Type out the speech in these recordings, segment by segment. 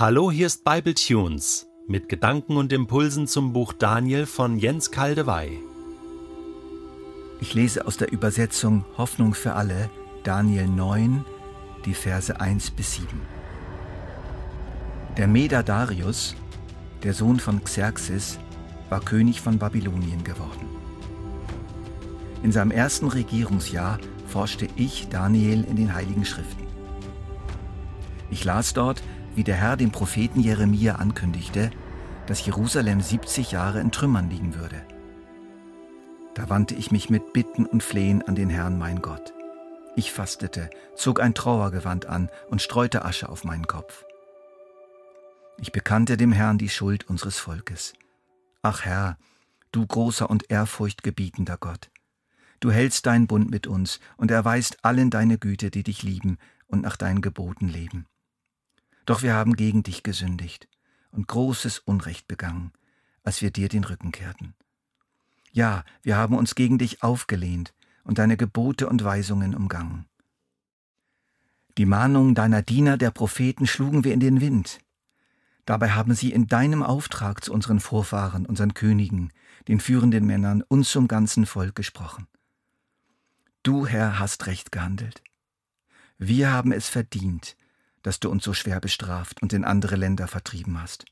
Hallo, hier ist Bible Tunes mit Gedanken und Impulsen zum Buch Daniel von Jens Kaldewey. Ich lese aus der Übersetzung Hoffnung für alle, Daniel 9, die Verse 1 bis 7. Der Meder Darius, der Sohn von Xerxes, war König von Babylonien geworden. In seinem ersten Regierungsjahr forschte ich, Daniel, in den Heiligen Schriften. Ich las dort, wie der Herr dem Propheten Jeremia ankündigte, dass Jerusalem 70 Jahre in Trümmern liegen würde. Da wandte ich mich mit Bitten und Flehen an den Herrn, mein Gott. Ich fastete, zog ein Trauergewand an und streute Asche auf meinen Kopf. Ich bekannte dem Herrn die Schuld unseres Volkes. Ach Herr, du großer und ehrfurchtgebietender Gott, du hältst deinen Bund mit uns und erweist allen deine Güte, die dich lieben und nach deinen Geboten leben. Doch wir haben gegen dich gesündigt und großes Unrecht begangen, als wir dir den Rücken kehrten. Ja, wir haben uns gegen dich aufgelehnt und deine Gebote und Weisungen umgangen. Die Mahnungen deiner Diener, der Propheten, schlugen wir in den Wind. Dabei haben sie in deinem Auftrag zu unseren Vorfahren, unseren Königen, den führenden Männern und zum ganzen Volk gesprochen. Du, Herr, hast recht gehandelt. Wir haben es verdient, dass du uns so schwer bestraft und in andere Länder vertrieben hast.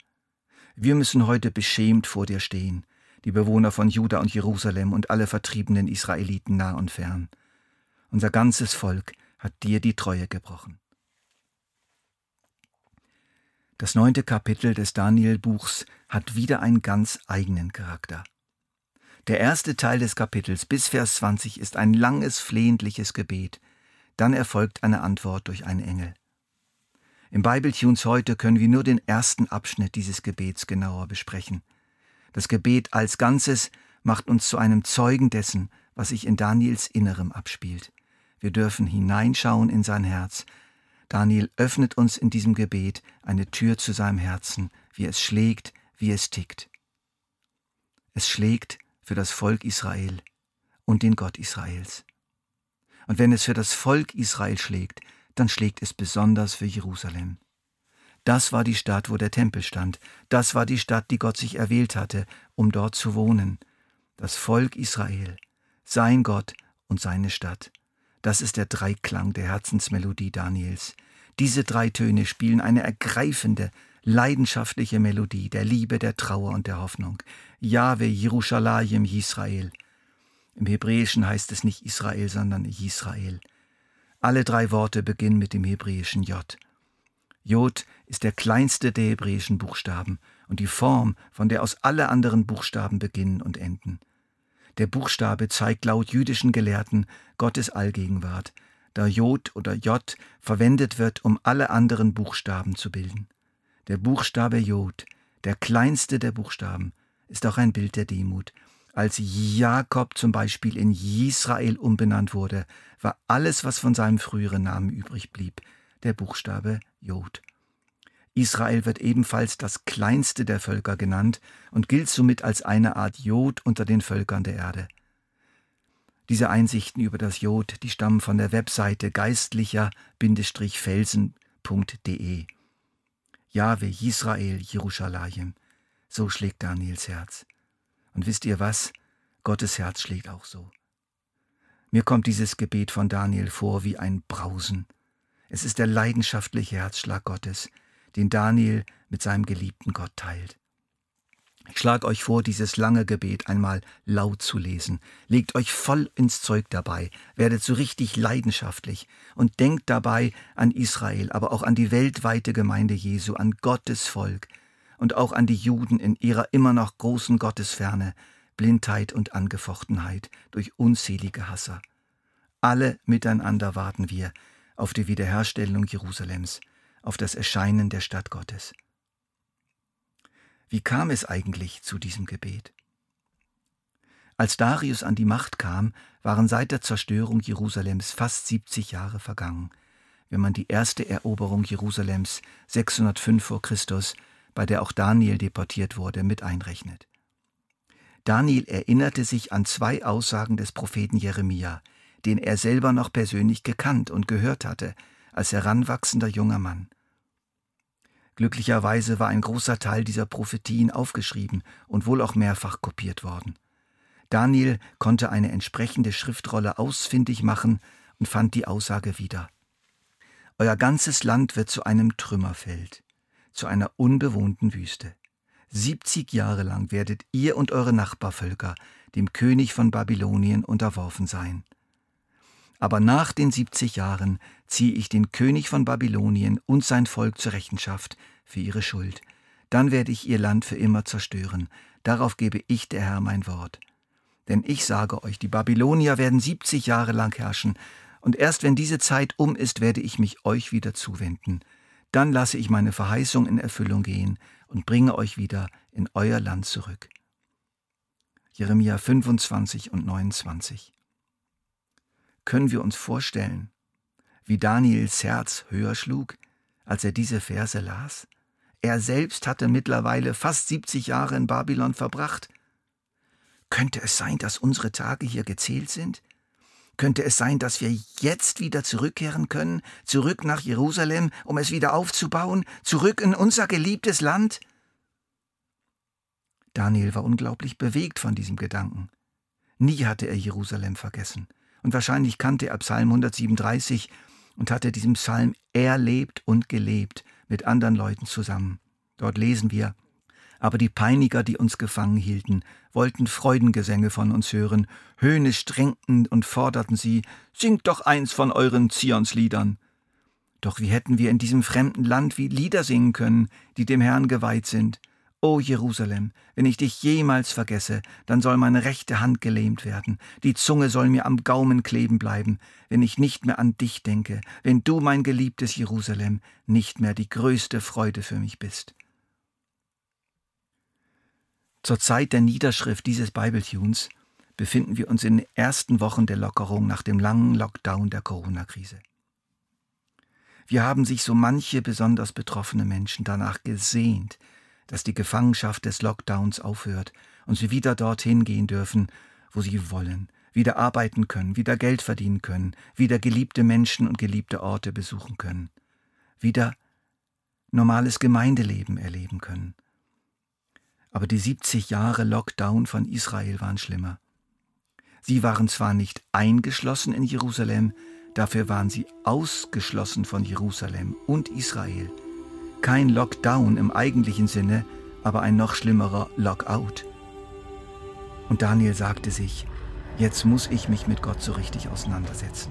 Wir müssen heute beschämt vor dir stehen, die Bewohner von Juda und Jerusalem und alle vertriebenen Israeliten nah und fern. Unser ganzes Volk hat dir die Treue gebrochen. Das neunte Kapitel des Daniel-Buchs hat wieder einen ganz eigenen Charakter. Der erste Teil des Kapitels bis Vers 20 ist ein langes flehentliches Gebet, dann erfolgt eine Antwort durch einen Engel. Im Bible Tunes heute können wir nur den ersten Abschnitt dieses Gebets genauer besprechen. Das Gebet als Ganzes macht uns zu einem Zeugen dessen, was sich in Daniels Innerem abspielt. Wir dürfen hineinschauen in sein Herz. Daniel öffnet uns in diesem Gebet eine Tür zu seinem Herzen, wie es schlägt, wie es tickt. Es schlägt für das Volk Israel und den Gott Israels. Und wenn es für das Volk Israel schlägt, dann schlägt es besonders für Jerusalem. Das war die Stadt, wo der Tempel stand. Das war die Stadt, die Gott sich erwählt hatte, um dort zu wohnen. Das Volk Israel, sein Gott und seine Stadt. Das ist der Dreiklang der Herzensmelodie Daniels. Diese drei Töne spielen eine ergreifende, leidenschaftliche Melodie der Liebe, der Trauer und der Hoffnung. Jahwe Jerusalem Israel. Im Hebräischen heißt es nicht Israel, sondern Israel. Alle drei Worte beginnen mit dem hebräischen J. J ist der kleinste der hebräischen Buchstaben und die Form, von der aus alle anderen Buchstaben beginnen und enden. Der Buchstabe zeigt laut jüdischen Gelehrten Gottes Allgegenwart, da J oder J verwendet wird, um alle anderen Buchstaben zu bilden. Der Buchstabe J, der kleinste der Buchstaben, ist auch ein Bild der Demut als Jakob zum Beispiel in Israel umbenannt wurde, war alles, was von seinem früheren Namen übrig blieb, der Buchstabe Jod. Israel wird ebenfalls das kleinste der Völker genannt und gilt somit als eine Art Jod unter den Völkern der Erde. Diese Einsichten über das Jod, die stammen von der Webseite geistlicher-felsen.de. Jahwe, Israel, Jerusalem. So schlägt Daniels Herz. Und wisst ihr was? Gottes Herz schlägt auch so. Mir kommt dieses Gebet von Daniel vor wie ein Brausen. Es ist der leidenschaftliche Herzschlag Gottes, den Daniel mit seinem geliebten Gott teilt. Ich schlage euch vor, dieses lange Gebet einmal laut zu lesen. Legt euch voll ins Zeug dabei, werdet so richtig leidenschaftlich und denkt dabei an Israel, aber auch an die weltweite Gemeinde Jesu, an Gottes Volk, und auch an die Juden in ihrer immer noch großen Gottesferne, Blindheit und Angefochtenheit durch unzählige Hasser. Alle miteinander warten wir auf die Wiederherstellung Jerusalems, auf das Erscheinen der Stadt Gottes. Wie kam es eigentlich zu diesem Gebet? Als Darius an die Macht kam, waren seit der Zerstörung Jerusalems fast 70 Jahre vergangen, wenn man die erste Eroberung Jerusalems 605 vor Christus bei der auch Daniel deportiert wurde, mit einrechnet. Daniel erinnerte sich an zwei Aussagen des Propheten Jeremia, den er selber noch persönlich gekannt und gehört hatte, als heranwachsender junger Mann. Glücklicherweise war ein großer Teil dieser Prophetien aufgeschrieben und wohl auch mehrfach kopiert worden. Daniel konnte eine entsprechende Schriftrolle ausfindig machen und fand die Aussage wieder. Euer ganzes Land wird zu einem Trümmerfeld, zu einer unbewohnten Wüste. Siebzig Jahre lang werdet ihr und eure Nachbarvölker dem König von Babylonien unterworfen sein. Aber nach den siebzig Jahren ziehe ich den König von Babylonien und sein Volk zur Rechenschaft für ihre Schuld. Dann werde ich ihr Land für immer zerstören. Darauf gebe ich, der Herr, mein Wort. Denn ich sage euch, die Babylonier werden siebzig Jahre lang herrschen, und erst wenn diese Zeit um ist, werde ich mich euch wieder zuwenden. Dann lasse ich meine Verheißung in Erfüllung gehen und bringe euch wieder in euer Land zurück. Jeremia 25 und 29 können wir uns vorstellen, wie Daniels Herz höher schlug, als er diese Verse las? Er selbst hatte mittlerweile fast 70 Jahre in Babylon verbracht. Könnte es sein, dass unsere Tage hier gezählt sind? Könnte es sein, dass wir jetzt wieder zurückkehren können, zurück nach Jerusalem, um es wieder aufzubauen, zurück in unser geliebtes Land? Daniel war unglaublich bewegt von diesem Gedanken. Nie hatte er Jerusalem vergessen und wahrscheinlich kannte er Psalm 137 und hatte diesen Psalm erlebt und gelebt mit anderen Leuten zusammen. Dort lesen wir, aber die Peiniger, die uns gefangen hielten, wollten Freudengesänge von uns hören, höhnisch drängten und forderten sie, singt doch eins von euren Zionsliedern. Doch wie hätten wir in diesem fremden Land wie Lieder singen können, die dem Herrn geweiht sind? O Jerusalem, wenn ich dich jemals vergesse, dann soll meine rechte Hand gelähmt werden, die Zunge soll mir am Gaumen kleben bleiben, wenn ich nicht mehr an dich denke, wenn du, mein geliebtes Jerusalem, nicht mehr die größte Freude für mich bist. Zur Zeit der Niederschrift dieses Bibletunes befinden wir uns in den ersten Wochen der Lockerung nach dem langen Lockdown der Corona-Krise. Wir haben sich so manche besonders betroffene Menschen danach gesehnt, dass die Gefangenschaft des Lockdowns aufhört und sie wieder dorthin gehen dürfen, wo sie wollen, wieder arbeiten können, wieder Geld verdienen können, wieder geliebte Menschen und geliebte Orte besuchen können, wieder normales Gemeindeleben erleben können. Aber die 70 Jahre Lockdown von Israel waren schlimmer. Sie waren zwar nicht eingeschlossen in Jerusalem, dafür waren sie ausgeschlossen von Jerusalem und Israel – kein Lockdown im eigentlichen Sinne, aber ein noch schlimmerer Lockout. Und Daniel sagte sich, jetzt muss ich mich mit Gott so richtig auseinandersetzen.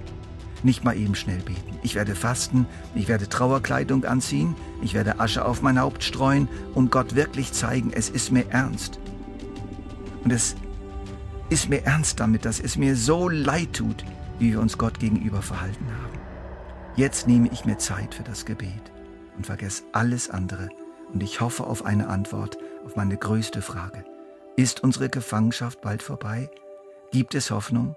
Nicht mal eben schnell beten. Ich werde fasten, ich werde Trauerkleidung anziehen, ich werde Asche auf mein Haupt streuen und Gott wirklich zeigen, es ist mir ernst. Und es ist mir ernst damit, dass es mir so leid tut, wie wir uns Gott gegenüber verhalten haben. Jetzt nehme ich mir Zeit für das Gebet und vergess alles andere und ich hoffe auf eine Antwort auf meine größte Frage. Ist unsere Gefangenschaft bald vorbei? Gibt es Hoffnung?